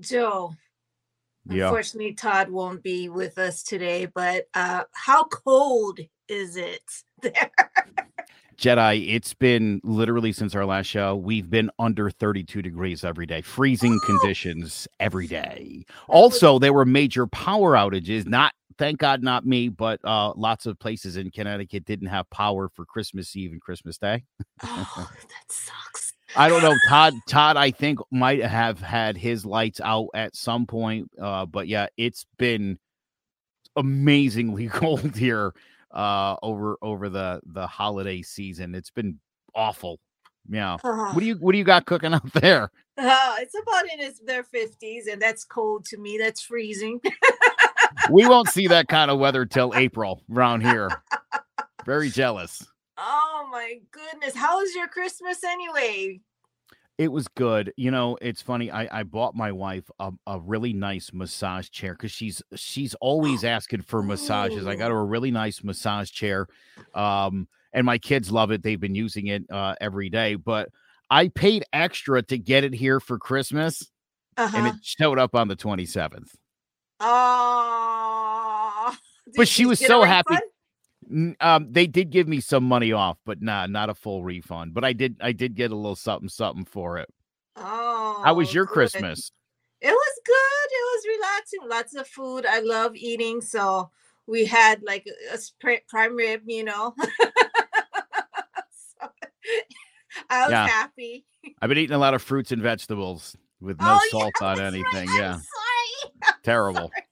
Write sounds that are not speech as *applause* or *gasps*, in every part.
Joe. Yeah. Unfortunately, Todd won't be with us today, but uh, how cold is it *laughs* there? Jedi, it's been literally since our last show, we've been under 32 degrees every day, freezing Oh. conditions every day. Also, there were major power outages, not thank God not me, but uh lots of places in Connecticut didn't have power for Christmas Eve and Christmas Day. Oh, *laughs* that sucks. I don't know. Todd Todd, I think, might have had his lights out at some point. Uh, but yeah, it's been amazingly *laughs* cold here uh over over the the holiday season. It's been awful. Yeah. Oh, What do *sighs* you what do you got cooking out there? uh, it's about in its, their 50s, and that's cold to me. That's freezing. *laughs* We won't see that kind of weather till April around here. Very jealous. oh, my goodness. How was your Christmas anyway? It was good. You know, it's funny. I, I bought my wife a, a really nice massage chair because she's she's always *gasps* asking for massages. I got her a really nice massage chair. Um, and my kids love it. They've been using it uh every day, but I paid extra to get it here for Christmas Uh-huh. and it showed up on the 27th. Oh, *laughs* But she was so happy. N- Um, they did give me some money off, but nah, not a full refund. But I did I did get a little something something for it. Oh, How was your good. Christmas? It was good. It was relaxing. Lots of food. I love eating, so we had like a prime rib, you know. *laughs* So, *laughs* I was Yeah. happy. I've been eating a lot of fruits and vegetables with no Oh, salt yeah, on right. anything. I'm Yeah, sorry. *laughs*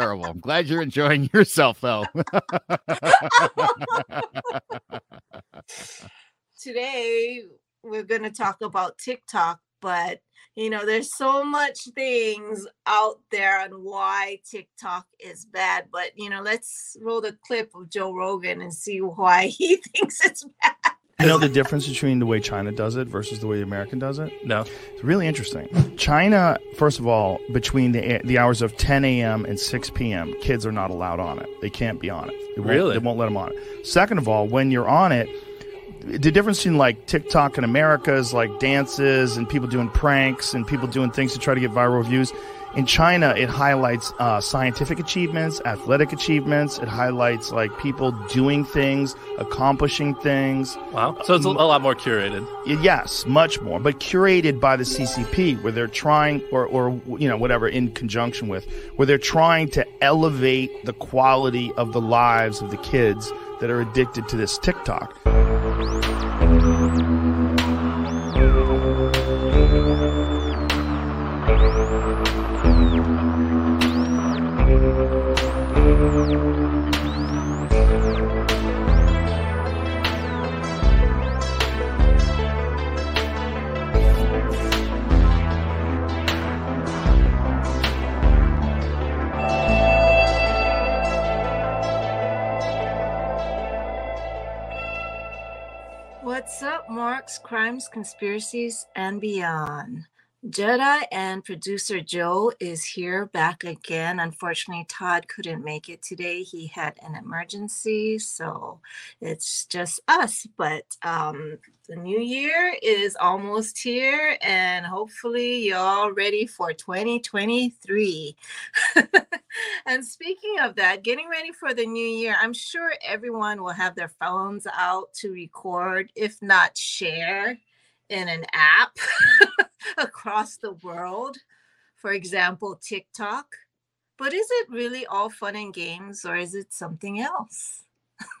terrible. I'm glad you're enjoying *laughs* yourself though. *laughs* Today we're going to talk about TikTok, but you know, there's so much things out there on why TikTok is bad. But you know, let's roll the clip of Joe Rogan and see why he *laughs* thinks it's bad. You know the difference between the way China does it versus the way the American does it? No. It's really interesting. China, first of all, between the the hours of 10 a.m. and 6 p.m., kids are not allowed on it. They can't be on it. They won't, Really? They won't let them on it. Second of all, when you're on it, the difference between like TikTok in America is like dances and people doing pranks and people doing things to try to get viral views. In China, it highlights uh, scientific achievements, athletic achievements. It highlights like people doing things, accomplishing things. Wow. So it's a, a lot more curated. Yes, much more, but curated by the CCP, where they're trying, or, or you know, whatever, in conjunction with, where they're trying to elevate the quality of the lives of the kids that are addicted to this TikTok. Conspiracies, and Beyond? Jedi and producer Joe is here back again. Unfortunately, Todd couldn't make it today. He had an emergency, so it's just us. But um, the new year is almost here, and hopefully, y'all ready for 2023. *laughs* and speaking of that, getting ready for the new year, I'm sure everyone will have their phones out to record, if not share, in an app *laughs* *laughs* across the world. For example, TikTok. But is it really all fun and games, or is it something else? *laughs*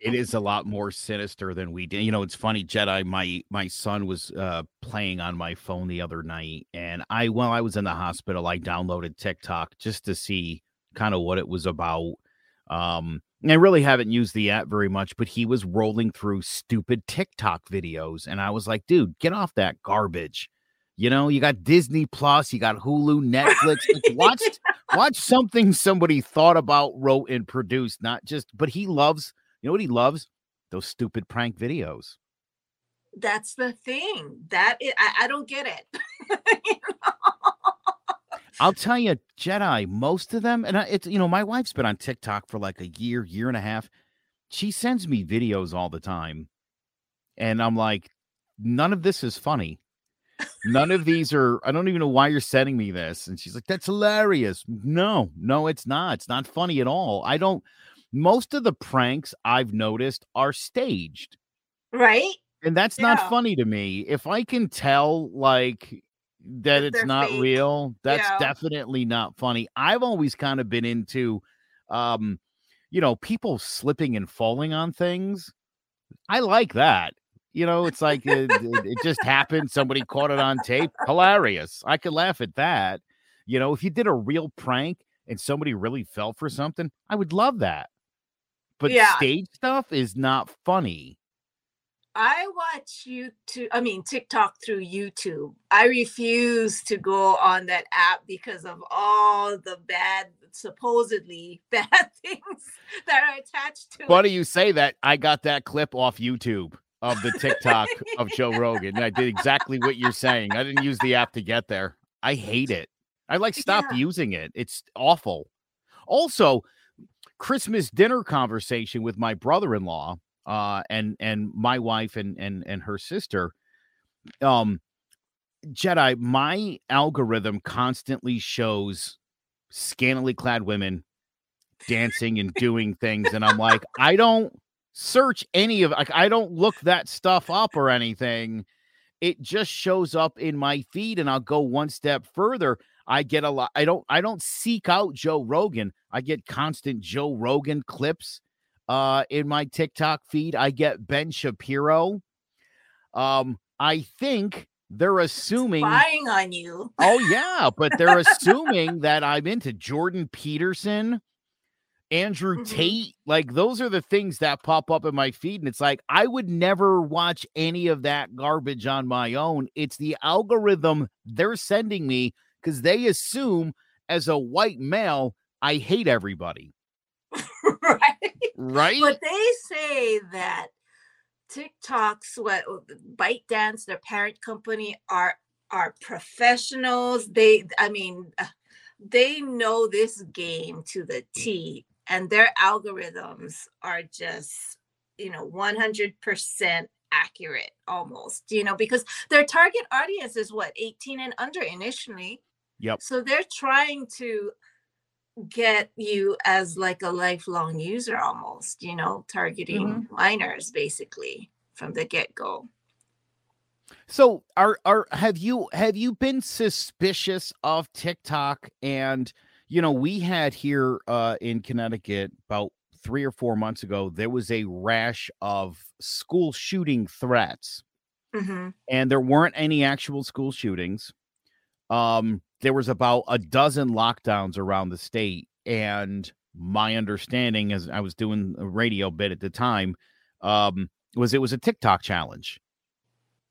it is a lot more sinister than we did. You know, it's funny, Jedi. My my son was uh playing on my phone the other night, and I while I was in the hospital, I downloaded TikTok just to see kind of what it was about. Um, I really haven't used the app very much, but he was rolling through stupid TikTok videos, and I was like, dude, get off that garbage. You know, you got Disney Plus, you got Hulu, *laughs* Netflix. Watch watch something somebody thought about, wrote, and produced, not just. But he loves. You know what he loves? Those stupid prank videos. That's the thing. That is, I, I don't get it. *laughs* You know? I'll tell you, Jedi, most of them, and I, it's you know, my wife's been on TikTok for like a year, year and a half. She sends me videos all the time, and I'm like, none of this is funny. None of these are, I don't even know why you're sending me this. And she's like, that's hilarious. No, no, it's not. It's not funny at all. I don't, most of the pranks I've noticed are staged. Right? And that's Yeah. not funny to me. If I can tell, like, that it's not fake. real, that's Yeah. definitely not funny. I've always kind of been into, um, you know, people slipping and falling on things. I like that. You know, it's like it, it, it just happened. Somebody caught it on tape. Hilarious. I could laugh at that. You know, if you did a real prank and somebody really fell for something, I would love that. But Yeah. stage stuff is not funny. I watch YouTube, I mean, TikTok through YouTube. I refuse to go on that app because of all the bad, supposedly *laughs* bad things that are attached to Funny it. you say that. I got that clip off YouTube of the TikTok of Joe *laughs* Rogan. I did exactly what you're saying. I didn't use the app to get there. I hate it. I like stopped Yeah. using it. It's awful. Also, Christmas dinner conversation with my brother-in-law uh and and my wife and and and her sister um Jedi my algorithm constantly shows scantily clad women dancing and doing things and I'm like I don't search any of like I don't look that stuff up or anything. It just shows up in my feed and I'll go one step further. I get a lot I don't I don't seek out Joe Rogan. I get constant Joe Rogan clips uh in my TikTok feed I get Ben Shapiro um I think they're assuming Spying on you. Oh yeah, but they're *laughs* assuming that I'm into Jordan Peterson, Andrew Mhm. Tate. Like those are the things that pop up in my feed, and it's like I would never watch any of that garbage on my own. It's the algorithm they're sending me because they assume as a white male I hate everybody, *laughs* right? right? But they say that TikTok's what ByteDance, their parent company, are are professionals. They, I mean, uh, they know this game to the T, and their algorithms are just, you know, one hundred percent accurate almost. You know, because their target audience is what eighteen and under initially. Yep. So they're trying to get you as like a lifelong user almost, you know, targeting minors basically from the get-go. So are are have you have you been suspicious of TikTok and you know we had here uh in Connecticut about 3 or 4 months ago there was a rash of school shooting threats Mhm. and there weren't any actual school shootings um there was about a dozen lockdowns around the state and my understanding as I was doing a radio bit at the time um was it was a TikTok challenge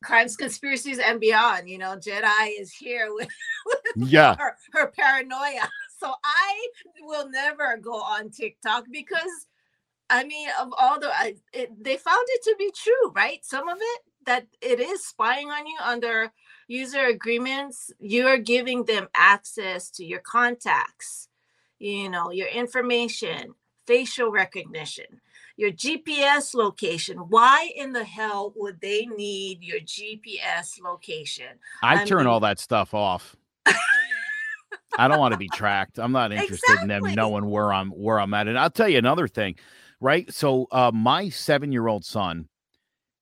Crimes, conspiracies, and beyond. You know, Jedi is here with, *laughs* with yeah her, her paranoia. So I will never go on TikTok because, I mean, of all the, I, it, they found it to be true, right? Some of it that it is spying on you under user agreements. You are giving them access to your contacts, you know, your information, facial recognition, your GPS location. Why in the hell would they need your GPS location? I, I turn mean- all that stuff off. *laughs* I don't want to be tracked. I'm not interested in them knowing where I'm where I'm at. And I'll tell you another thing, right? So uh my seven year old son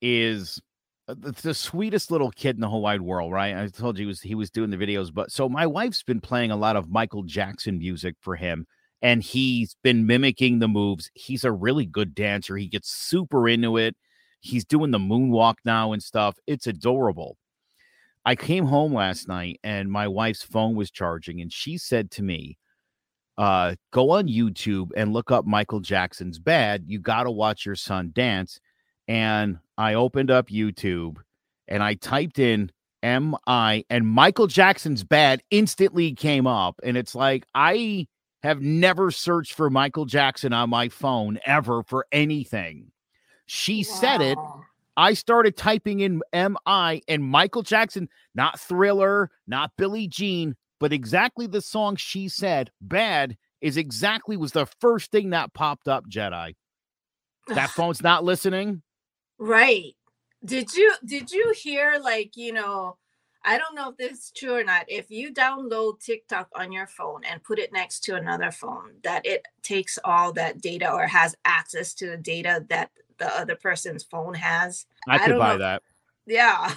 is the, the sweetest little kid in the whole wide world, right? I told you he was he was doing the videos, but so my wife's been playing a lot of Michael Jackson music for him, and he's been mimicking the moves. He's a really good dancer. He gets super into it. He's doing the moonwalk now and stuff. It's adorable. I came home last night and my wife's phone was charging, and she said to me, uh, go on YouTube and look up Michael Jackson's Bad. You got to watch your son dance. And I opened up YouTube and I typed in MI, and Michael Jackson's Bad instantly came up. And it's like, I have never searched for Michael Jackson on my phone ever for anything. She said it. I started typing in MI and Michael Jackson, not Thriller, not Billie Jean, but exactly the song she said, Bad, is exactly was the first thing that popped up, Jedi. That *laughs* phone's not listening. Right. Did you did you hear like, you know, I don't know if this is true or not. If you download TikTok on your phone and put it next to another phone, that it takes all that data or has access to the data that the other person's phone has. I could buy know. that. Yeah.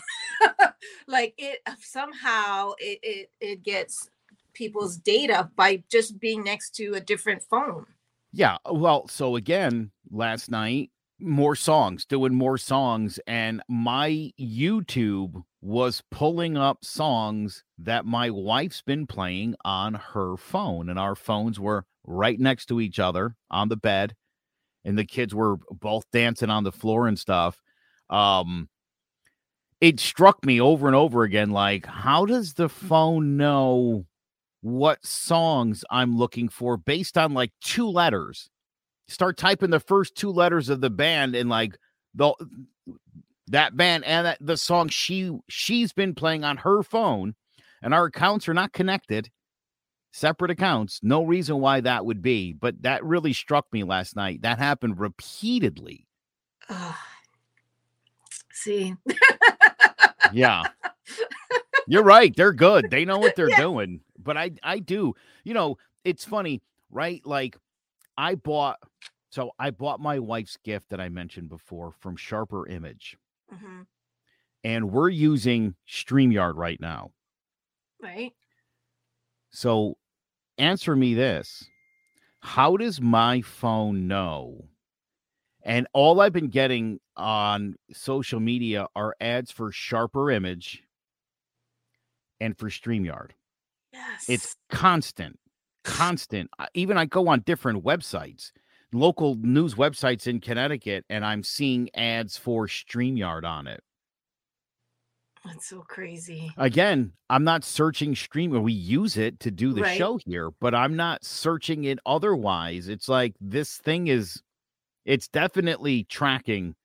*laughs* like it somehow it, it it gets people's data by just being next to a different phone. Yeah. Well, so again, last night, more songs, doing more songs, and my YouTube was pulling up songs that my wife's been playing on her phone, and our phones were right next to each other on the bed, and the kids were both dancing on the floor and stuff. Um, it struck me over and over again like, how does the phone know what songs I'm looking for based on like two letters. Start typing the first two letters of the band and like the uh, that band and that, the song she she's been playing on her phone and our accounts are not connected separate accounts no reason why that would be but that really struck me last night. That happened repeatedly. Ugh. See, yeah. *laughs* You're right they're good they know what they're Yeah. doing but i i do. You know it's funny right like i bought so i bought my wife's gift that i mentioned before from sharper image Mhm. and we're using StreamYard right now. right? So answer me this. How does my phone know? And all I've been getting on social media are ads for Sharper Image and for StreamYard. Yes. It's constant, constant. Uh, even I go on different websites, local news websites in Connecticut, and I'm seeing ads for StreamYard on it. That's so crazy. again, I'm not searching stream. We use it to do the Right. show here, but I'm not searching it otherwise. It's like this thing is, it's definitely tracking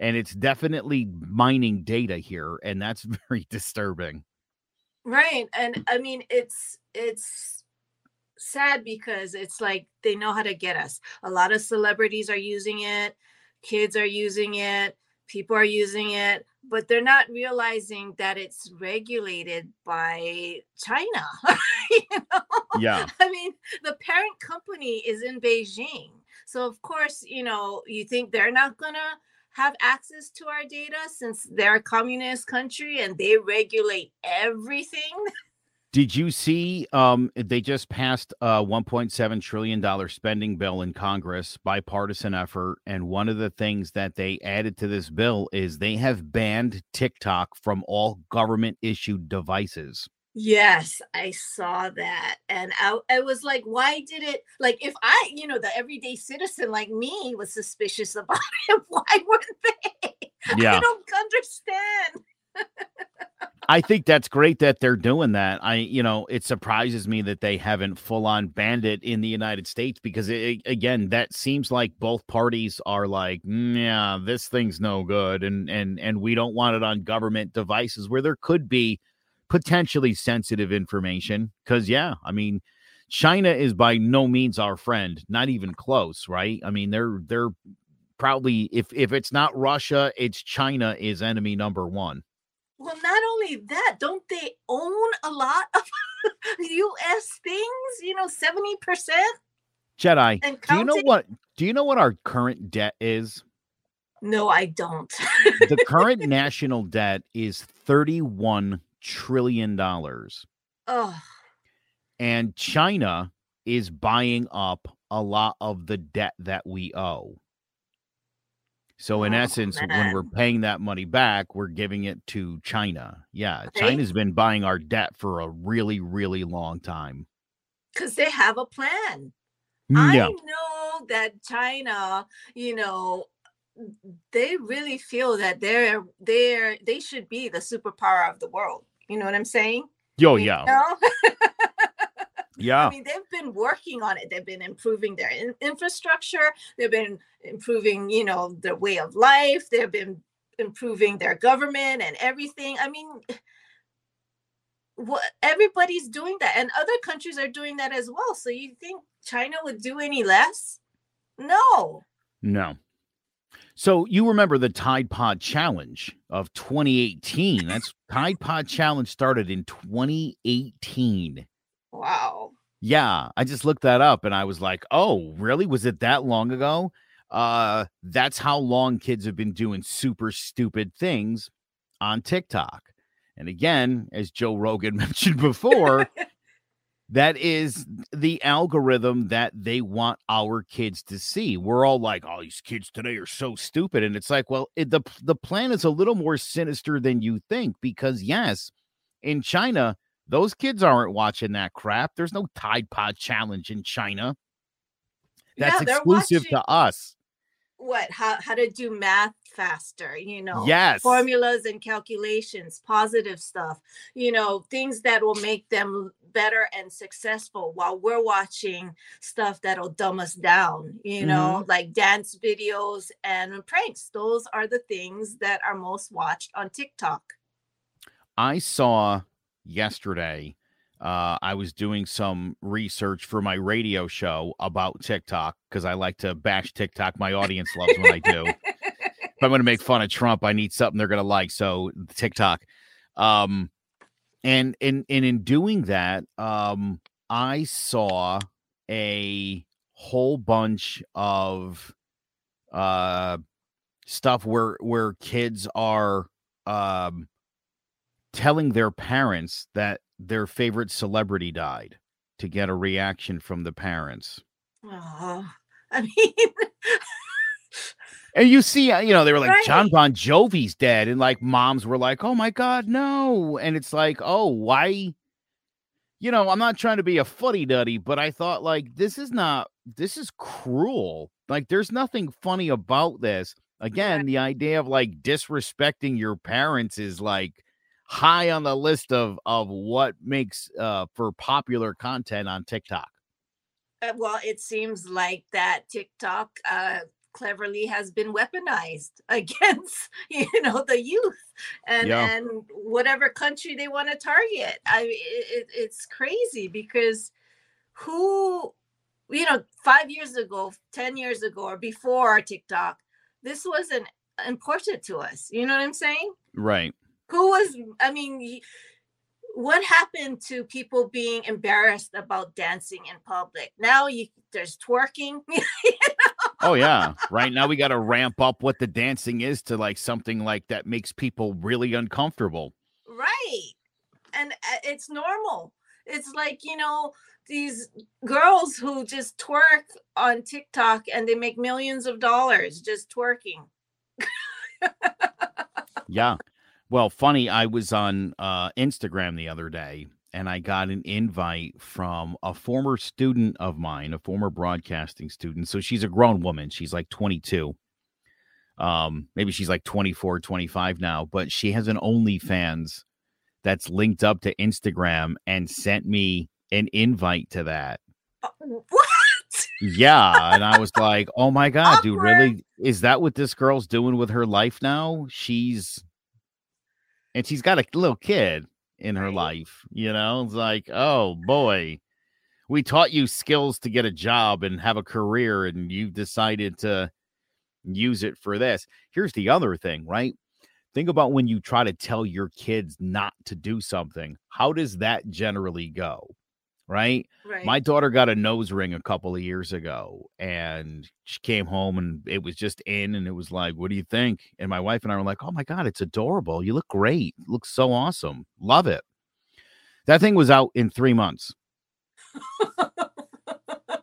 and it's definitely mining data here. And that's *laughs* very disturbing. Right. And I mean it's it's sad because it's like they know how to get us. A lot of celebrities are using it, kids are using it, people are using it, but they're not realizing that it's regulated by China. *laughs* you know? Yeah. I mean, the parent company is in Beijing. So of course, you know, you think they're not gonna have access to our data since they're a communist country and they regulate everything. *laughs* Did you see um they just passed a 1.7 trillion dollar spending bill in Congress, bipartisan effort, and one of the things that they added to this bill is they have banned TikTok from all government issued devices. Yes, I saw that. And I, I was like, why did it like if I, you know, the everyday citizen like me was suspicious *laughs* about it, why weren't they? I don't understand. *laughs* I think that's great that they're doing that. I, you know, it surprises me that they haven't full on banned it in the United States because, it, again, that seems like both parties are like, "Mm, yeah, this thing's no good, and and and we don't want it on government devices where there could be potentially sensitive information. Because, yeah, I mean, China is by no means our friend, not even close, right? I mean, they're they're probably if if it's not Russia, it's China is enemy number one. Well, not only that, don't they own a lot of *laughs* US things? You know, 70%? Jedi, And do you know what? Do you know what our current debt is? No, I don't. The current *laughs* national debt is thirty-one trillion dollars, oh, and China is buying up a lot of the debt that we owe. So, in Oh, essence, when we're paying that money back, we're giving it to China. Yeah, Right. China's been buying our debt for a really, really long time. because they have a plan. I know that China, you know, they really feel that they're they're they should be the superpower of the world. You know what I'm saying? yo, You yeah? *laughs* yeah. I mean, they've been working on it. They've been improving their in- infrastructure. They've been improving, you know, their way of life. They've been improving their government and everything. I mean, what everybody's doing that, and other countries are doing that as well. So you think China would do any less? No. No. So you remember the Tide Pod Challenge of 2018? That's Tide Pod Challenge started in 2018. Wow. Yeah, I just looked that up and I was like, "Oh, really? Was it that long ago?" Uh that's how long kids have been doing super stupid things on TikTok. And again, as Joe Rogan *laughs* mentioned before, that is the algorithm that they want our kids to see. We're all like, "Oh, these kids today are so stupid," and it's like, well, it, the the plan is a little more sinister than you think because yes, in China, those kids aren't watching that crap. There's no Tide Pod challenge in China. That's Yeah, exclusive watching- to us. What? How how to do math faster? You know. Yes. Formulas and calculations, positive stuff. You know, things that will make them better and successful. While we're watching stuff that'll dumb us down. You know, Mm-hmm. like dance videos and pranks. Those are the things that are most watched on TikTok. I saw yesterday. Uh, I was doing some research for my radio show about TikTok because I like to bash TikTok. My audience loves when I do. if I'm going to make fun of Trump, I need something they're going to like. So TikTok, um, and in and in doing that, um, I saw a whole bunch of uh stuff where where kids are um telling their parents that their favorite celebrity died to get a reaction from the parents. Oh, *laughs* I mean, And you see, uh, you know, they were like, John Bon Jovi's dead. And like moms were like, oh my God, no. And it's like, oh, why? You know, I'm not trying to be a fuddy duddy, but I thought like, this is not, this is cruel. Like, there's nothing funny about this. Again, the idea of like disrespecting your parents is like high on the list of of what makes uh for popular content on TikTok. Uh, well, it seems like that TikTok uh, cleverly has been weaponized *laughs* against you know the youth and Yeah. and whatever country they want to target. I it, it, it's crazy because who you know five years ago, ten years ago, or before TikTok, this wasn't important to us. You know what I'm saying? Right. Who was i mean what happened to people being embarrassed about dancing in public now you there's twerking *laughs* Oh yeah. right now we got to ramp up what the dancing is to like something like that makes people really uncomfortable. right and uh, it's normal it's like you know these girls who just twerk on tiktok and they make millions of dollars just twerking *laughs* Yeah. Well, funny, I was on uh Instagram the other day and I got an invite from a former student of mine, a former broadcasting student. So she's a grown woman. She's like 22. Um maybe she's like 24, 25 now, but she has an OnlyFans that's linked up to Instagram and sent me an invite to that. Uh, what Yeah, and I was like, "Oh my god, *laughs* dude, really? Is that what this girl's doing with her life now? She's and she's got a little kid in her Right. life, you know? It's like, "Oh boy. We taught you skills to get a job and have a career and you decided to use it for this." Here's the other thing, right? Think about when you try to tell your kids not to do something. How does that generally go? Right? right My daughter got a nose ring a couple of years ago and she came home and it was just in and it was like, What do you think? And my wife and I were like, Oh my God, it's adorable. You look great. Looks so awesome. Love it. That thing was out in three months.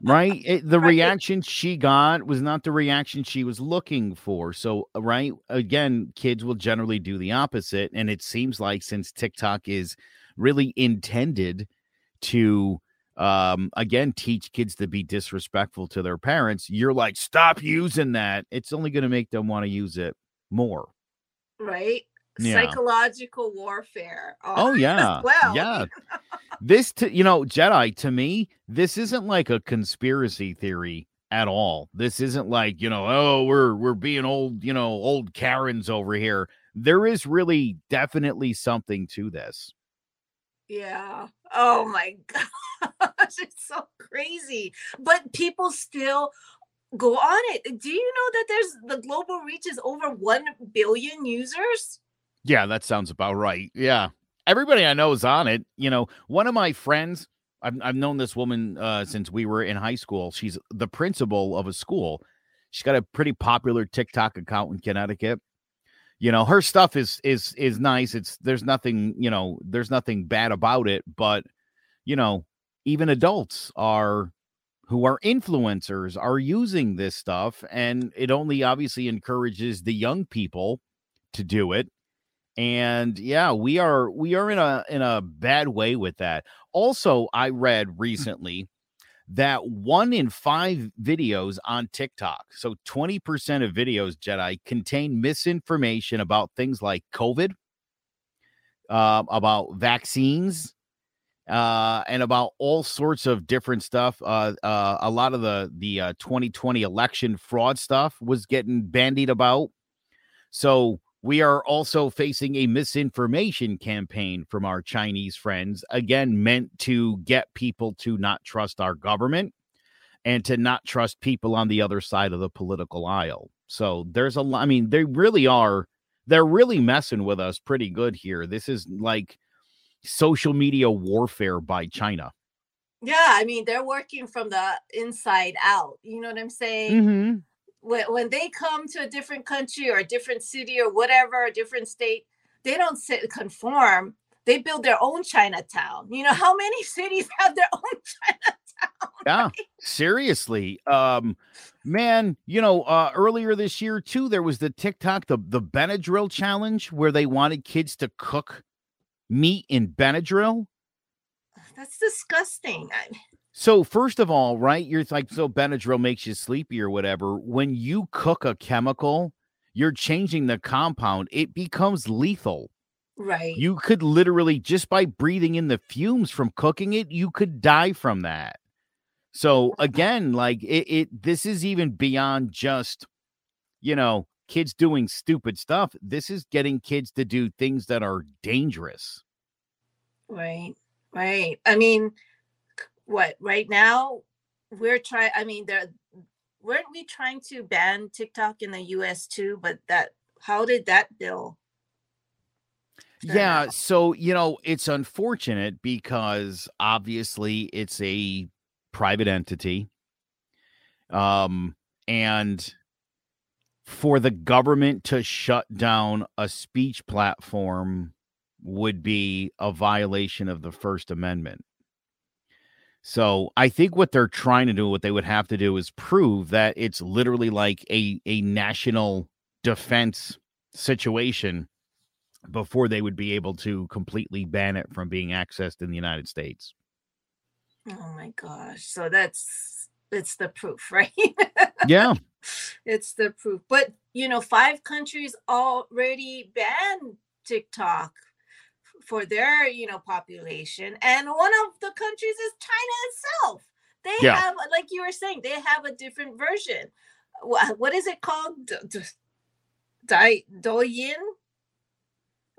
right? It- the *laughs* Right. reaction she got was not the reaction she was looking for. So, uh, right? Again, kids will generally do the opposite. And it seems like since TikTok is really intended to um again teach kids to be disrespectful to their parents you're like stop using that. It's only going to make them want to use it more. Right? Yeah. psychological warfare oh *laughs* yeah. well. Yeah. *laughs* This to you know jedi to me this isn't like a conspiracy theory at all. This isn't like you know oh we're we're being old you know old karens over here. There is really definitely something to this. Yeah. Oh my gosh. *laughs* It's so crazy. But people still go on it. Do you know that there's the global reach is over 1 billion users? Yeah, that sounds about right. Yeah. Everybody I know is on it. You know, one of my friends, I've, I've known this woman uh, since we were in high school. She's the principal of a school. She's got a pretty popular TikTok account in Connecticut. You know, her stuff is is is nice. It's there's nothing, you know, there's nothing bad about it, but you know, even adults are who are influencers are using this stuff and it only obviously encourages the young people to do it and yeah we are we are in a in a bad way with that also i read Mm. recently that one in five videos on tiktok so 20% of videos jedi contain misinformation about things like covid uh, about vaccines uh, and about all sorts of different stuff. Uh, uh, a lot of the the uh, 2020 election fraud stuff was getting bandied about. So we are also facing a misinformation campaign from our Chinese friends, again meant to get people to not trust our government and to not trust people on the other side of the political aisle. So there's a lot. I mean, they really are. They're really messing with us pretty good here. This is like social media warfare by China. Yeah, I mean, they're working from the inside out. You know what I'm saying? Mm-hmm. When, when they come to a different country or a different city or whatever, a different state, they don't sit conform. They build their own Chinatown. You know, how many *laughs* cities have their own *laughs* Chinatown? Yeah, seriously. Um, man, you know, uh, earlier this year too, there was the TikTok, the the Benadryl challenge, where they wanted kids to cook meat in Benadryl. That's disgusting. I, So first of all, right, you're like, so Benadryl makes you sleepy or whatever. When you cook a chemical, you're changing the compound. It becomes lethal. right. You could literally just by breathing in the fumes from cooking it, you could die from that. So *laughs* again, like it, it this is even beyond just, you know, kids doing stupid stuff. This is getting kids to do things that are dangerous. Right, right. I mean, what right now we're trying. I mean, there weren't we trying to ban TikTok in the U.S. too? But that how did that bill? Yeah, out? so you know, it's unfortunate because obviously it's a private entity. Um and for the government to shut down a speech platform would be a violation of the First Amendment. So I think what they're trying to do, what they would have to do is prove that it's literally like a, a national defense situation before they would be able to completely ban it from being accessed in the United States. Oh my gosh! So that's it's the proof, *laughs* right? Yeah. it's the proof. But you know, five countries already banned TikTok for their you know population, and one of the countries is China itself. They Yeah. have, like you were saying, they have a different version. What, is it called? Dai Douyin.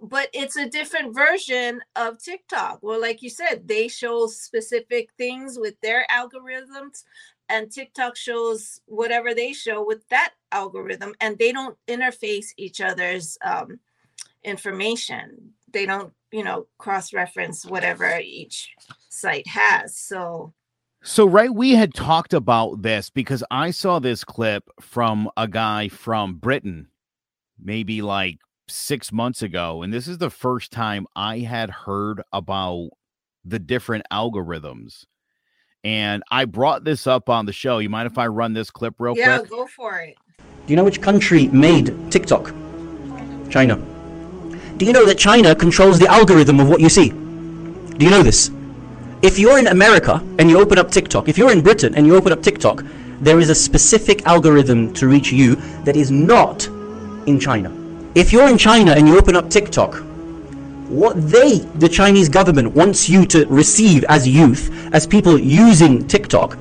But it's a different version of TikTok. Well, like you said, they show specific things with their algorithms and TikTok shows whatever they show with that algorithm, and they don't interface each other's um, information. They don't, you know, cross reference whatever each site has. So, So, right, we had talked about this because I saw this clip from a guy from Britain, maybe like six months ago. And this is the first time I had heard about the different algorithms. And I brought this up on the show. You mind if I run this clip real yeah, quick? go for it. Do you know which country made TikTok? China. Do you know that China controls the algorithm of what you see? Do you know this? If you're in America and you open up TikTok, if you're in Britain and you open up TikTok, there is a specific algorithm to reach you that is not in China. If you're in China and you open up TikTok, what they, the Chinese government, wants you to receive as youth, as people using TikTok,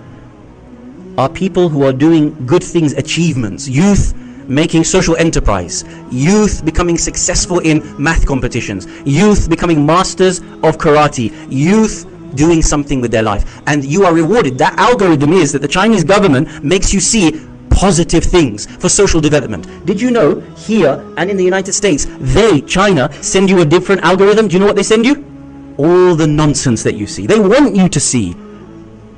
are people who are doing good things, achievements, youth making social enterprise, youth becoming successful in math competitions, youth becoming masters of karate, youth doing something with their life. And you are rewarded. That algorithm is that the Chinese government makes you see positive things for social development. Did you know here and in the United States, they, China, send you a different algorithm? Do you know what they send you? All the nonsense that you see. They want you to see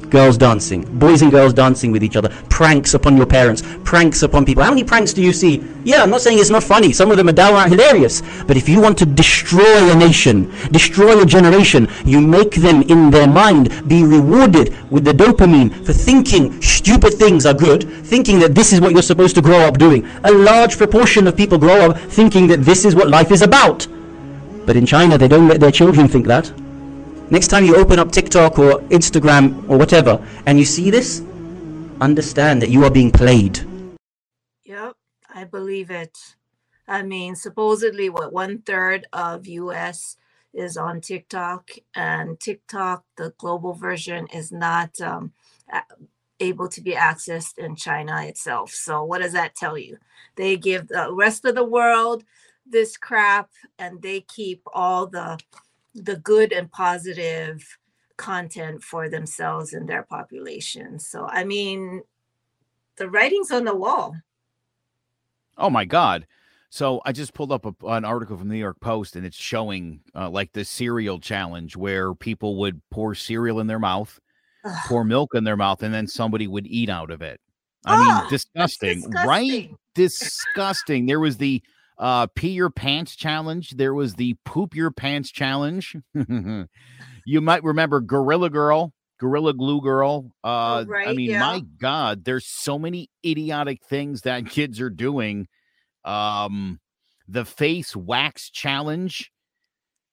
girls dancing, boys and girls dancing with each other, pranks upon your parents, pranks upon people. How many pranks do you see? Yeah, I'm not saying it's not funny. Some of them are downright hilarious. But if you want to destroy a nation, destroy a generation, you make them in their mind be rewarded with the dopamine for thinking stupid things are good, thinking that this is what you're supposed to grow up doing. A large proportion of people grow up thinking that this is what life is about. But in China, they don't let their children think that. Next time you open up TikTok or Instagram or whatever and you see this, understand that you are being played. Yep, I believe it. I mean, supposedly, what one third of US is on TikTok, and TikTok, the global version, is not um, able to be accessed in China itself. So, what does that tell you? They give the rest of the world this crap, and they keep all the the good and positive content for themselves and their population. So, I mean, the writing's on the wall. Oh my God. So I just pulled up a, an article from the New York Post and it's showing uh, like the cereal challenge where people would pour cereal in their mouth, Ugh. pour milk in their mouth, and then somebody would eat out of it. I oh, mean, disgusting, disgusting, right? *laughs* Disgusting. There was the uh, pee your pants challenge. There was the poop your pants challenge. *laughs* you might remember Gorilla Girl, Gorilla Glue Girl. Oh, uh, oh, right, I mean, yeah. my God, there's so many idiotic things that *laughs* kids are doing. Um, the face wax challenge,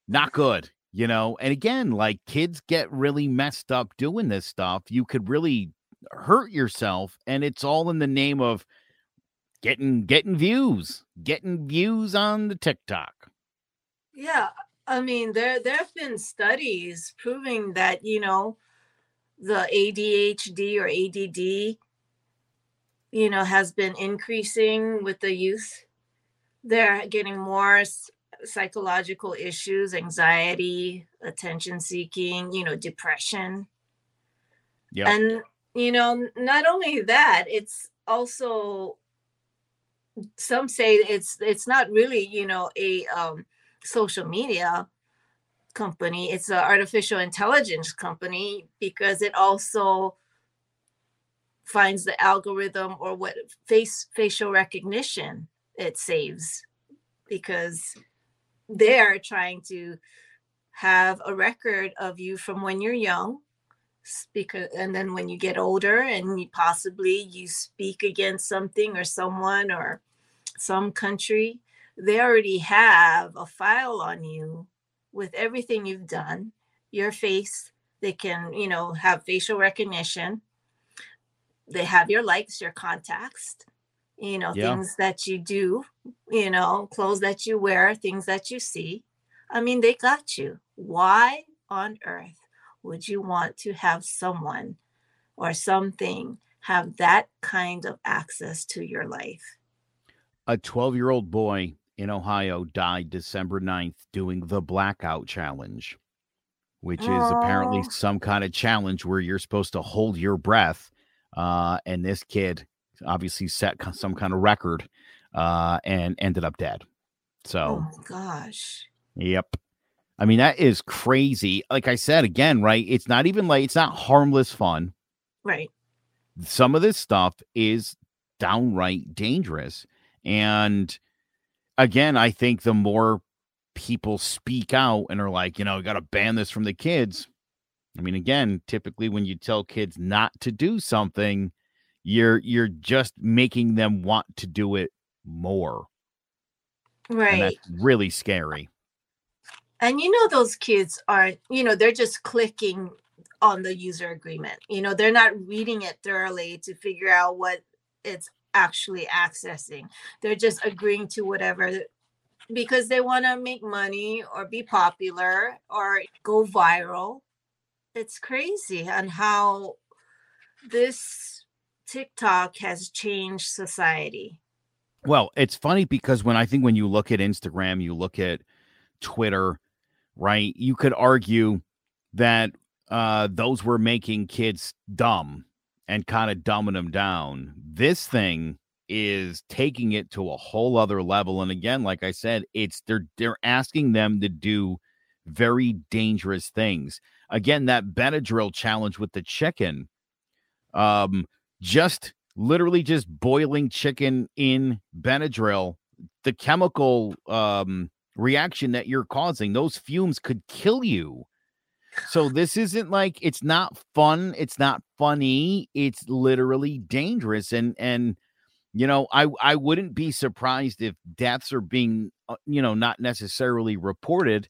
not good, you know. And again, like kids get really messed up doing this stuff. You could really hurt yourself, and it's all in the name of getting getting views, getting views on the TikTok. Yeah, I mean there there have been studies proving that you know the ADHD or ADD you know has been increasing with the youth. They're getting more psychological issues, anxiety, attention seeking, you know, depression. Yeah. And you know, not only that, it's also some say it's it's not really you know a um, social media company. It's an artificial intelligence company because it also finds the algorithm or what face facial recognition it saves because they're trying to have a record of you from when you're young because and then when you get older and you possibly you speak against something or someone or some country they already have a file on you with everything you've done your face they can you know have facial recognition they have your likes your contacts you know yeah. things that you do you know clothes that you wear things that you see i mean they got you why on earth would you want to have someone or something have that kind of access to your life? A 12 year old boy in Ohio died December 9th doing the blackout challenge, which is apparently some kind of challenge where you're supposed to hold your breath. Uh, and this kid obviously set some kind of record uh, and ended up dead. So, oh my gosh. Yep. I mean, that is crazy. Like I said again, right? It's not even like it's not harmless fun. Right. Some of this stuff is downright dangerous. And again, I think the more people speak out and are like, you know, we got to ban this from the kids. I mean, again, typically when you tell kids not to do something, you're you're just making them want to do it more. Right. And that's really scary. And you know, those kids are, you know, they're just clicking on the user agreement. You know, they're not reading it thoroughly to figure out what it's actually accessing. They're just agreeing to whatever because they want to make money or be popular or go viral. It's crazy on how this TikTok has changed society. Well, it's funny because when I think when you look at Instagram, you look at Twitter, right? You could argue that uh, those were making kids dumb and kind of dumbing them down. This thing is taking it to a whole other level. And again, like I said, it's they're they're asking them to do very dangerous things. Again, that Benadryl challenge with the chicken, um, just literally just boiling chicken in Benadryl, the chemical um reaction that you're causing, those fumes could kill you. So this isn't like it's not fun, it's not funny, it's literally dangerous and and you know, I I wouldn't be surprised if deaths are being uh, you know not necessarily reported.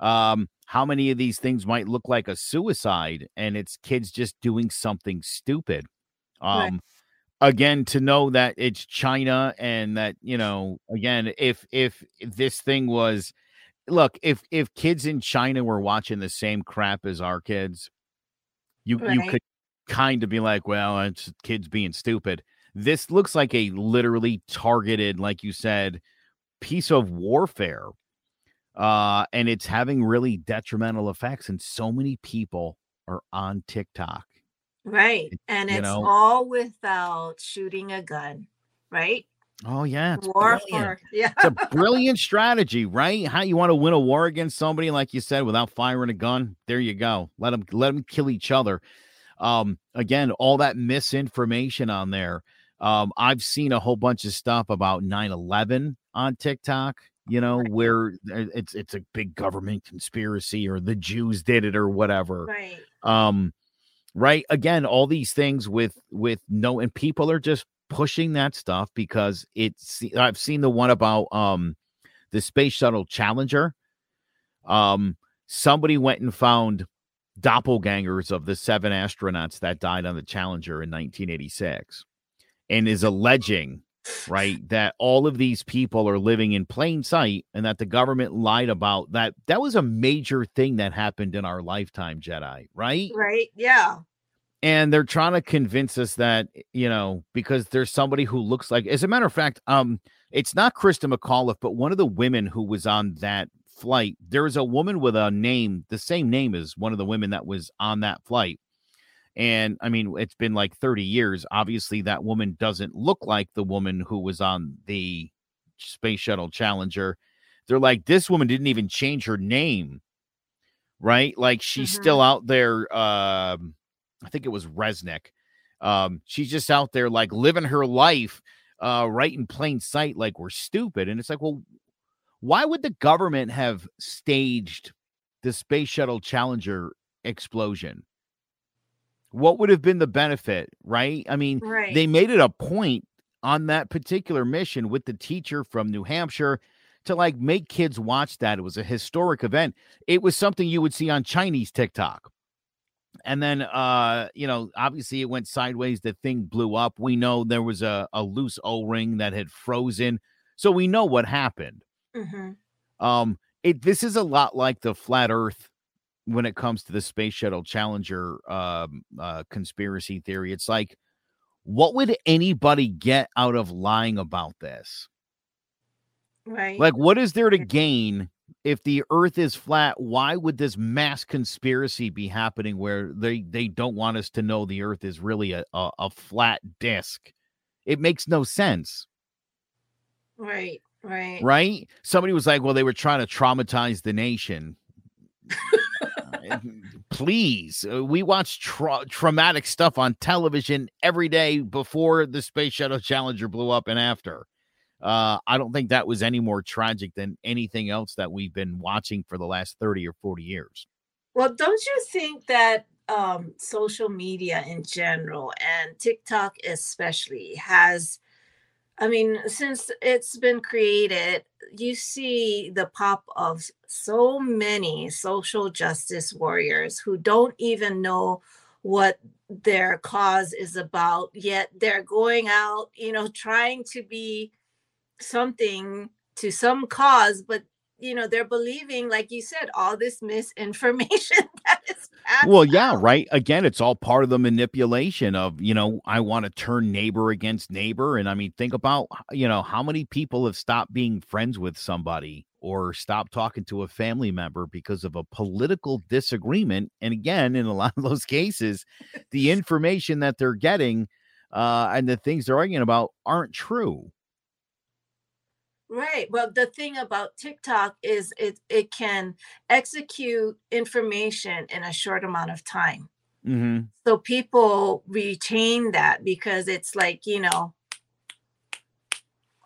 Um how many of these things might look like a suicide and it's kids just doing something stupid. Um right. Again to know that it's China and that, you know, again if if this thing was look, if if kids in China were watching the same crap as our kids, you right. you could kind of be like, well, it's kids being stupid this looks like a literally targeted, like you said, piece of warfare. Uh, and it's having really detrimental effects. And so many people are on TikTok. Right. And it's know, all without shooting a gun, right? Oh yeah, it's warfare. *laughs* Yeah, it's a brilliant strategy, right? How you want to win a war against somebody, like you said, without firing a gun? There you go. Let them let them kill each other. Um, again, all that misinformation on there. Um, I've seen a whole bunch of stuff about 9-11 on TikTok, you know, right. where it's it's a big government conspiracy or the Jews did it or whatever. Right. Um, right. Again, all these things with with no and people are just pushing that stuff because it's I've seen the one about um the space shuttle Challenger. Um, somebody went and found doppelgangers of the seven astronauts that died on the Challenger in 1986 and is alleging right that all of these people are living in plain sight and that the government lied about that that was a major thing that happened in our lifetime jedi right? Right yeah. And they're trying to convince us that you know because there's somebody who looks like as a matter of fact um it's not Christa McAuliffe but one of the women who was on that flight there is a woman with a name the same name as one of the women that was on that flight and I mean, it's been like 30 years. Obviously, that woman doesn't look like the woman who was on the Space Shuttle Challenger. They're like, this woman didn't even change her name, right? Like she's mm-hmm. still out there. Um, I think it was Resnik. Um, she's just out there like living her life uh, right in plain sight, like we're stupid. And it's like, well, why would the government have staged the Space Shuttle Challenger explosion? What would have been the benefit, right? I mean, right. they made it a point on that particular mission with the teacher from New Hampshire to like make kids watch that. It was a historic event. It was something you would see on Chinese TikTok. And then uh, you know, obviously it went sideways, the thing blew up. We know there was a, a loose O-ring that had frozen. So we know what happened. Mm-hmm. Um, it this is a lot like the flat earth when it comes to the space shuttle challenger um, uh, conspiracy theory it's like what would anybody get out of lying about this? Right. Like what is there to gain if the earth is flat? Why would this mass conspiracy be happening where they they don't want us to know the earth is really a, a, a flat disk? It makes no sense. Right right. Right? Somebody was like well they were trying to traumatize the nation *laughs* please. Uh, we watch tra- traumatic stuff on television every day before the Space Shuttle Challenger blew up and after. Uh, I don't think that was any more tragic than anything else that we've been watching for the last 30 or 40 years. Well, don't you think that um, social media in general and TikTok especially has I mean, since it's been created, you see the pop of so many social justice warriors who don't even know what their cause is about, yet they're going out, you know, trying to be something to some cause, but you know they're believing like you said all this misinformation *laughs* that is well yeah right again it's all part of the manipulation of you know i want to turn neighbor against neighbor and i mean think about you know how many people have stopped being friends with somebody or stopped talking to a family member because of a political disagreement. And again, in a *laughs* lot of those cases, the *laughs* information that they're getting uh, and the things they're arguing about aren't true. Right. Well, the thing about TikTok is it it can execute information in a short amount of time. Mm-hmm. So people retain that because it's like, you know,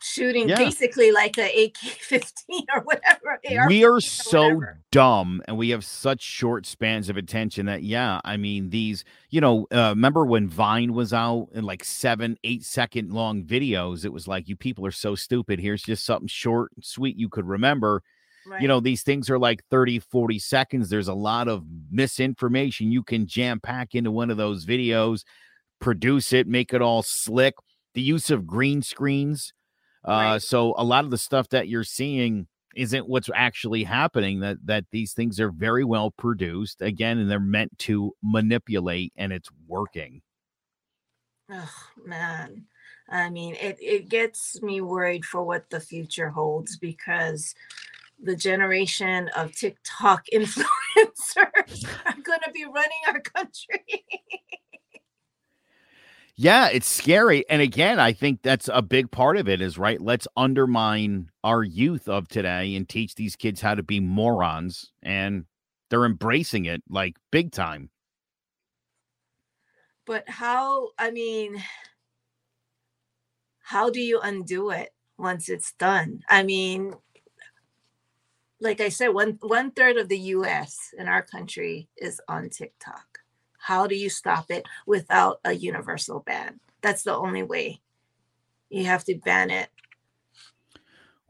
shooting Yeah. basically like a AK-15 *laughs* or whatever. AR we are so dumb and we have such short spans of attention that yeah i mean these you know uh, remember when vine was out in like seven eight second long videos it was like you people are so stupid here's just something short and sweet you could remember Right. you know these things are like 30 40 seconds there's a lot of misinformation you can jam pack into one of those videos produce it make it all slick the use of green screens Right. Uh, so a lot of the stuff that you're seeing isn't what's actually happening that that these things are very well produced again and they're meant to manipulate and it's working Oh man. I mean, it, it gets me worried for what the future holds because the generation of TikTok *laughs* influencers are going to be running our country. *laughs* Yeah, it's scary. And again, I think that's a big part of it is right. Let's undermine our youth of today and teach these kids how to be morons. And they're embracing it like big time. but how, I mean, how do you undo it once it's done? I mean, like I said, one one third of the US in our country is on TikTok. How do you stop it without a universal ban? That's the only way. You have to ban it.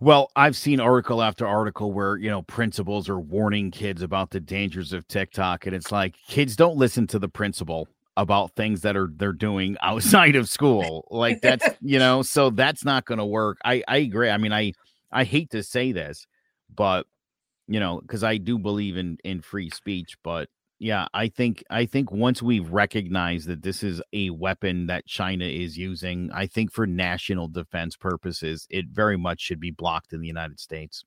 Well, I've seen article after article where, you know, principals are warning kids about the dangers of TikTok. And it's like kids don't listen to the principal about things that are they're doing *laughs* outside of school. Like that's, *laughs* you know, so that's not gonna work. I, I agree. I mean, I I hate to say this, but you know, because I do believe in in free speech, but yeah, I think I think once we've recognized that this is a weapon that China is using, I think for national defense purposes, it very much should be blocked in the United States.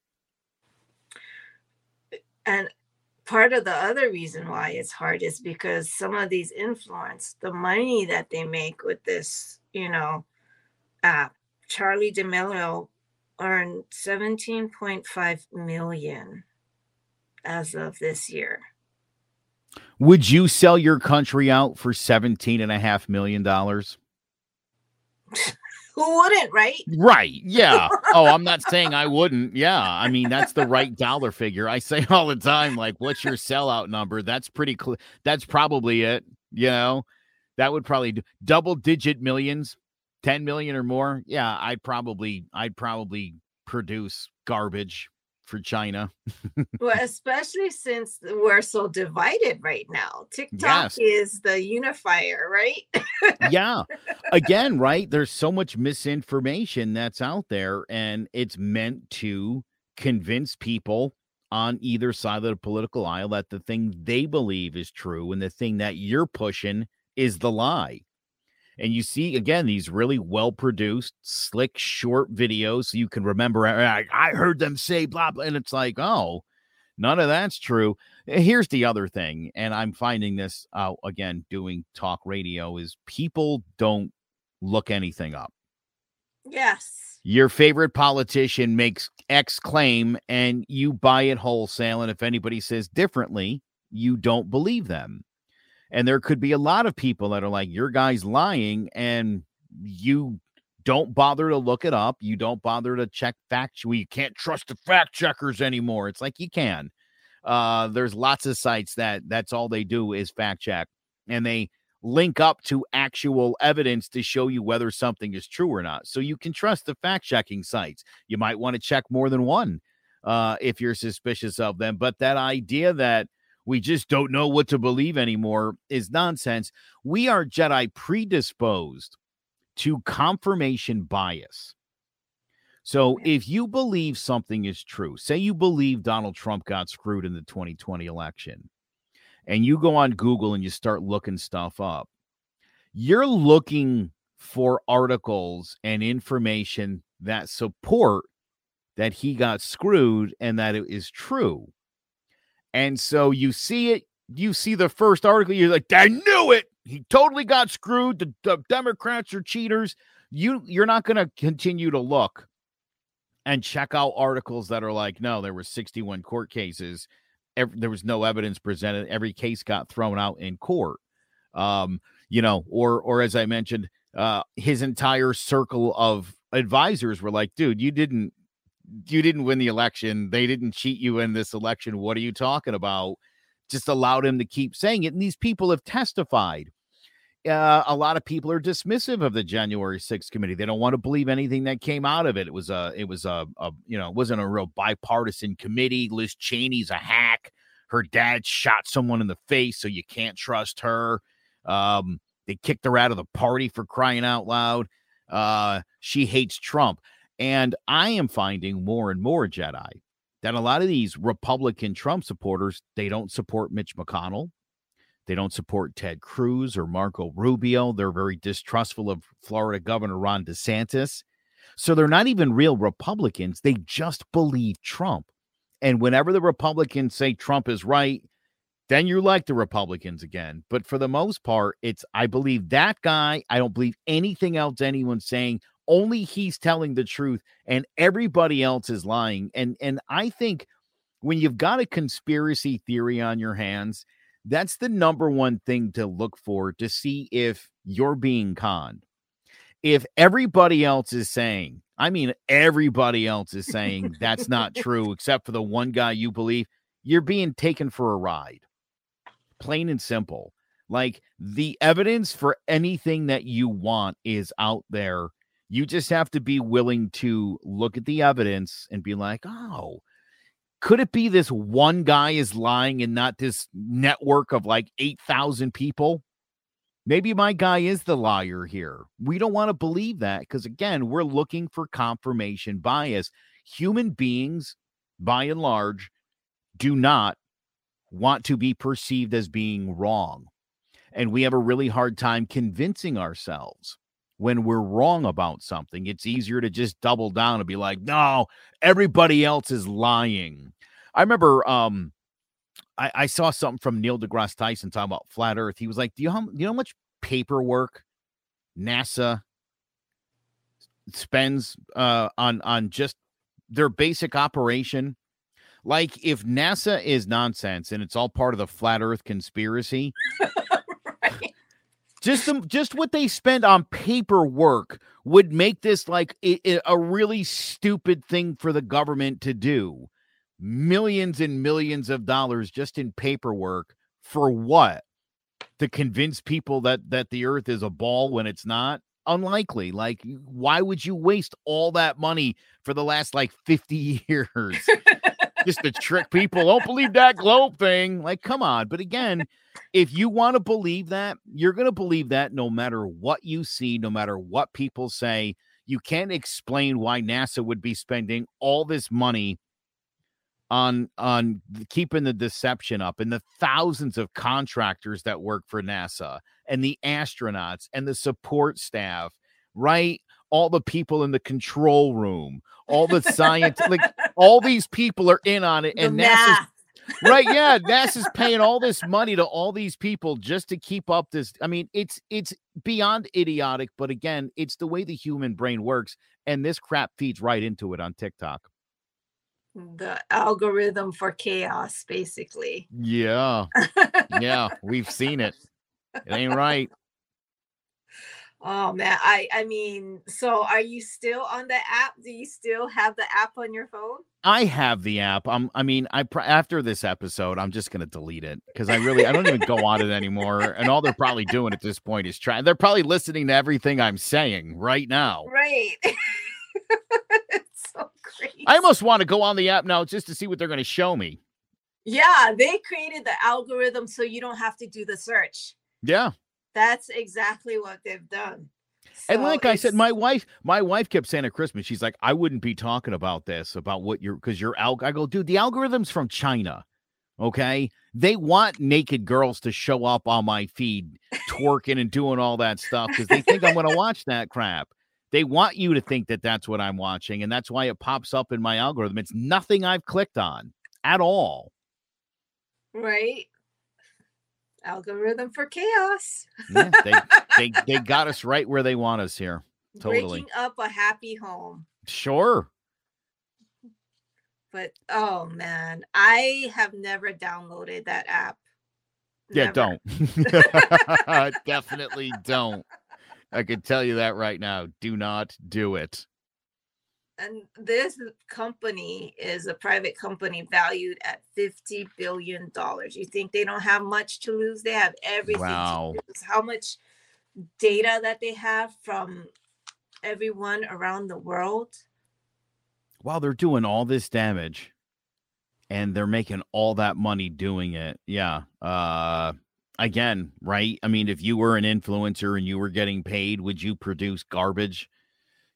Eh, and part of the other reason why it's hard is because some of these influence, the money that they make with this, you know, app. Charli D'Amelio earned 17.5 million as of this year. Would you sell your country out for 17 and a half million dollars? Who wouldn't, right? Right. Yeah. oh, I'm not *laughs* saying I wouldn't. Yeah. I mean, that's the right dollar figure. I say *laughs* all the time, like, what's your sellout number? That's pretty clear. That's probably it. You know, that would probably do double digit millions, 10 million or more. Yeah. I'd probably, I'd probably produce garbage for China. *laughs* Well, especially since we're so divided right now. TikTok Yes. is the unifier, right? *laughs* yeah. Again, right? There's so much misinformation that's out there, and it's meant to convince people on either side of the political aisle that the thing they believe is true and the thing that you're pushing is the lie. And you see again these really well produced, slick, short videos so you can remember. I, I heard them say blah blah, and it's like, oh, none of that's true. Eh, here's the other thing, and I'm finding this out again doing talk radio is people don't look anything up. yes. Your favorite politician makes X claim and you buy it wholesale. And if anybody says differently, you don't believe them. And there could be a lot of people that are like, your guy's lying, and you don't bother to look it up. You don't bother to check fact. You can't trust the fact checkers anymore. It's like you can. Uh, there's lots of sites that that's all they do is fact check, and they link up to actual evidence to show you whether something is true or not. So you can trust the fact checking sites. You might want to check more than one uh, if you're suspicious of them. But that idea that we just don't know what to believe anymore is nonsense. We are Jedi predisposed to confirmation bias. So if you believe something is true, say you believe Donald Trump got screwed in the 2020 election, and you go on Google and you start looking stuff up, you're looking for articles and information that support that he got screwed and that it is true. And so you see it, you see the first article, you're like, I knew it. He totally got screwed. The, the Democrats are cheaters. You you're not going to continue to look and check out articles that are like, no, there were 61 court cases. Every, there was no evidence presented. Every case got thrown out in court. Um, you know, or or as I mentioned, uh, his entire circle of advisors were like, dude, you didn't you didn't win the election. They didn't cheat you in this election. What are you talking about? Just allowed him to keep saying it. And these people have testified. Uh, a lot of people are dismissive of the January 6th committee. They don't want to believe anything that came out of it. It was a, it was a, a, you know, it wasn't a real bipartisan committee. Liz Cheney's a hack. Her dad shot someone in the face, so you can't trust her. Um, they kicked her out of the party for crying out loud. Uh, she hates Trump. And I am finding more and more, Jedi, that a lot of these Republican Trump supporters, they don't support Mitch McConnell. They don't support Ted Cruz or Marco Rubio. They're very distrustful of Florida Governor Ron DeSantis. So they're not even real Republicans. They just believe Trump. And whenever the Republicans say Trump is right, then you like the Republicans again. But for the most part, it's I believe that guy. I don't believe anything else anyone's saying only he's telling the truth and everybody else is lying and and i think when you've got a conspiracy theory on your hands that's the number one thing to look for to see if you're being conned. If everybody else is saying i mean everybody else is saying that's not true except for the one guy you believe you're being taken for a ride. Plain and simple. Like the evidence for anything that you want is out there you just have to be willing to look at the evidence and be like, oh, could it be this one guy is lying and not this network of like 8,000 people? Maybe my guy is the liar here. We don't want to believe that because, again, we're looking for confirmation bias. Human beings, by and large, do not want to be perceived as being wrong. And we have a really hard time convincing ourselves when we're wrong about something. It's easier to just double down and be like, no, everybody else is lying. I remember um I, I saw something from Neil deGrasse Tyson talking about flat earth. He was like, Do you, how, do you know how much paperwork NASA spends uh on on just their basic operation? Like if NASA is nonsense and it's all part of the flat earth conspiracy, *laughs* just the, just what they spend on paperwork would make this like a, a really stupid thing for the government to do. Millions and millions of dollars just in paperwork for what? To convince people that that the earth is a ball when it's not? Unlikely. Like why would you waste all that money for the last like 50 *laughs* years? *laughs* just to trick people. Don't believe that globe thing. Like, come on. But again, if you want to believe that, you're going to believe that no matter what you see, no matter what people say. You can't explain why NASA would be spending all this money on on keeping the deception up and the thousands of contractors that work for NASA and the astronauts and the support staff, right? All the people in the control room, all the science, like *laughs* all these people are in on it, and NASA's right yeah nasa's paying all this money to all these people just to keep up this i mean it's it's beyond idiotic but again it's the way the human brain works and this crap feeds right into it on tiktok. The algorithm for chaos basically. Yeah. Yeah we've seen it. It ain't right Oh man, I I mean, so are you still on the app? Do you still have the app on your phone? I have the app. I'm I mean, I after this episode, I'm just going to delete it cuz I really I don't even go on it anymore and all they're probably doing at this point is trying they're probably listening to everything I'm saying right now. Right. *laughs* it's so crazy. I almost want to go on the app now just to see what they're going to show me. Yeah, they created the algorithm so you don't have to do the search. Yeah. That's exactly what they've done. So and like I said, my wife, my wife kept saying at Christmas, she's like, I wouldn't be talking about this, about what you're because you're al I go, dude, the algorithm's from China. Okay. They want naked girls to show up on my feed twerking and doing all that stuff because they think I'm gonna watch that crap. They want you to think that that's what I'm watching, and that's why it pops up in my algorithm. It's nothing I've clicked on at all. Right. Algorithm for chaos. Yeah, they, they *laughs* they got us right where they want us here. Totally. Breaking up a happy home. Sure. But oh man, I have never downloaded that app. Yeah, don't. *laughs* *laughs* Definitely don't. I can tell you that right now. Do not do it. And this company is a private company valued at fifty billion dollars. You think they don't have much to lose? They have everything Wow. to lose. How much data that they have from everyone around the world? While they're doing all this damage and they're making all that money doing it. Yeah. Uh again, right? I mean, if you were an influencer and you were getting paid, would you produce garbage?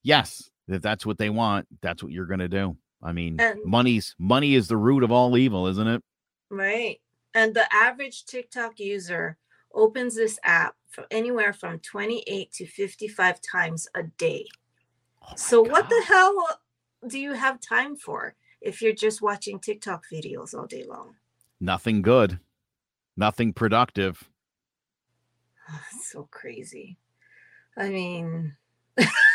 Yes. If that's what they want, that's what you're going to do. I mean, And- money's money is the root of all evil, isn't it? Right. And the average TikTok user opens this app for anywhere from 28 to 55 times a day. Oh my So what the hell do you have time for if you're just watching TikTok videos all day long? Nothing good. Nothing productive. *sighs* It's so crazy. I mean, *laughs*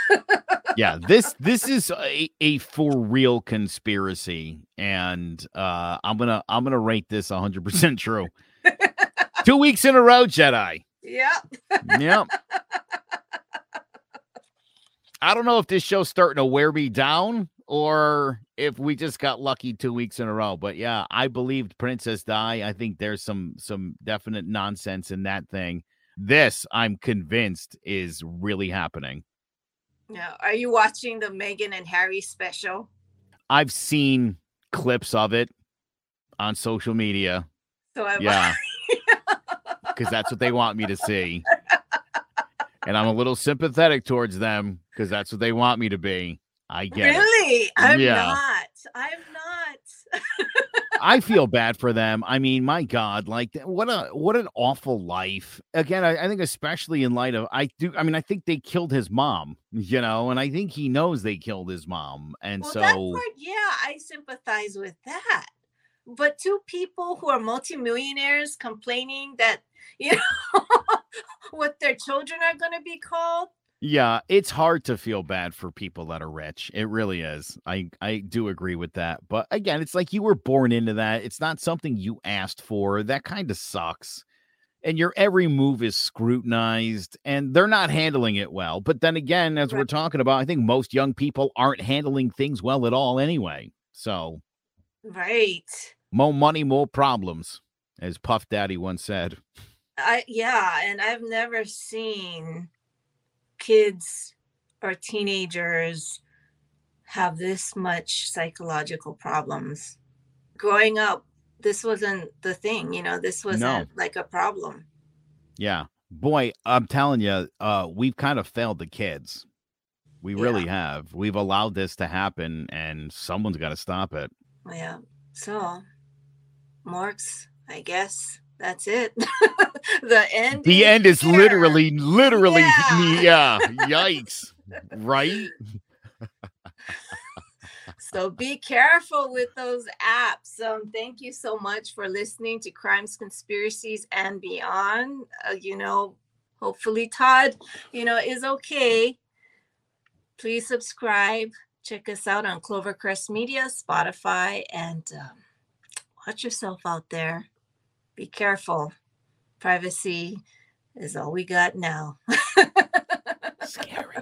yeah this this is a, a for real conspiracy and uh i'm gonna i'm gonna rate this 100% true. *laughs* Two weeks in a row jedi. Yeah. yep. I don't know if this show's starting to wear me down or if we just got lucky two weeks in a row but yeah i believed princess di. I think there's some some definite nonsense in that thing. This i'm convinced is really happening Yeah. Are you watching the Meghan and Harry special? I've seen clips of it on social media. So Yeah. *laughs* Because that's what they want me to see. And I'm a little sympathetic towards them because that's what they want me to be. I get it. really? I'm Yeah. not. I'm not. *laughs* I feel bad for them. I mean, my God, like what a what an awful life. Again, I, I think especially in light of I do I mean, I think they killed his mom, you know, and I think he knows they killed his mom. And well, so part, yeah, I sympathize with that. But two people who are multimillionaires complaining that *laughs* you know what their children are going to be called. Yeah, it's hard to feel bad for people that are rich. It really is. I I do agree with that. But again, it's like you were born into that. It's not something you asked for. That kind of sucks. And your every move is scrutinized and they're not handling it well. But then again, as we're talking about, I think most young people aren't handling things well at all anyway. So, Right. more money, more problems, as Puff Daddy once said. I yeah, and I've never seen kids or teenagers have this much psychological problems. Growing up, this wasn't the thing, you know, this wasn't like a problem. Yeah. Boy, I'm telling you, uh, we've kind of failed the kids. We really have. We've allowed this to happen, and someone's got to stop it. Yeah. So, Marks, I guess that's it. *laughs* the end. The end is literally, literally, Yeah. yeah. *laughs* Yikes. Right? So be careful with those apps. Um, thank you so much for listening to Crimes, Conspiracies, and Beyond. Uh, you know, hopefully Todd, you know, is okay. Please subscribe. Check us out on Clovercrest Media, Spotify, and um, watch yourself out there. Be careful. Privacy is all we got now. Scary.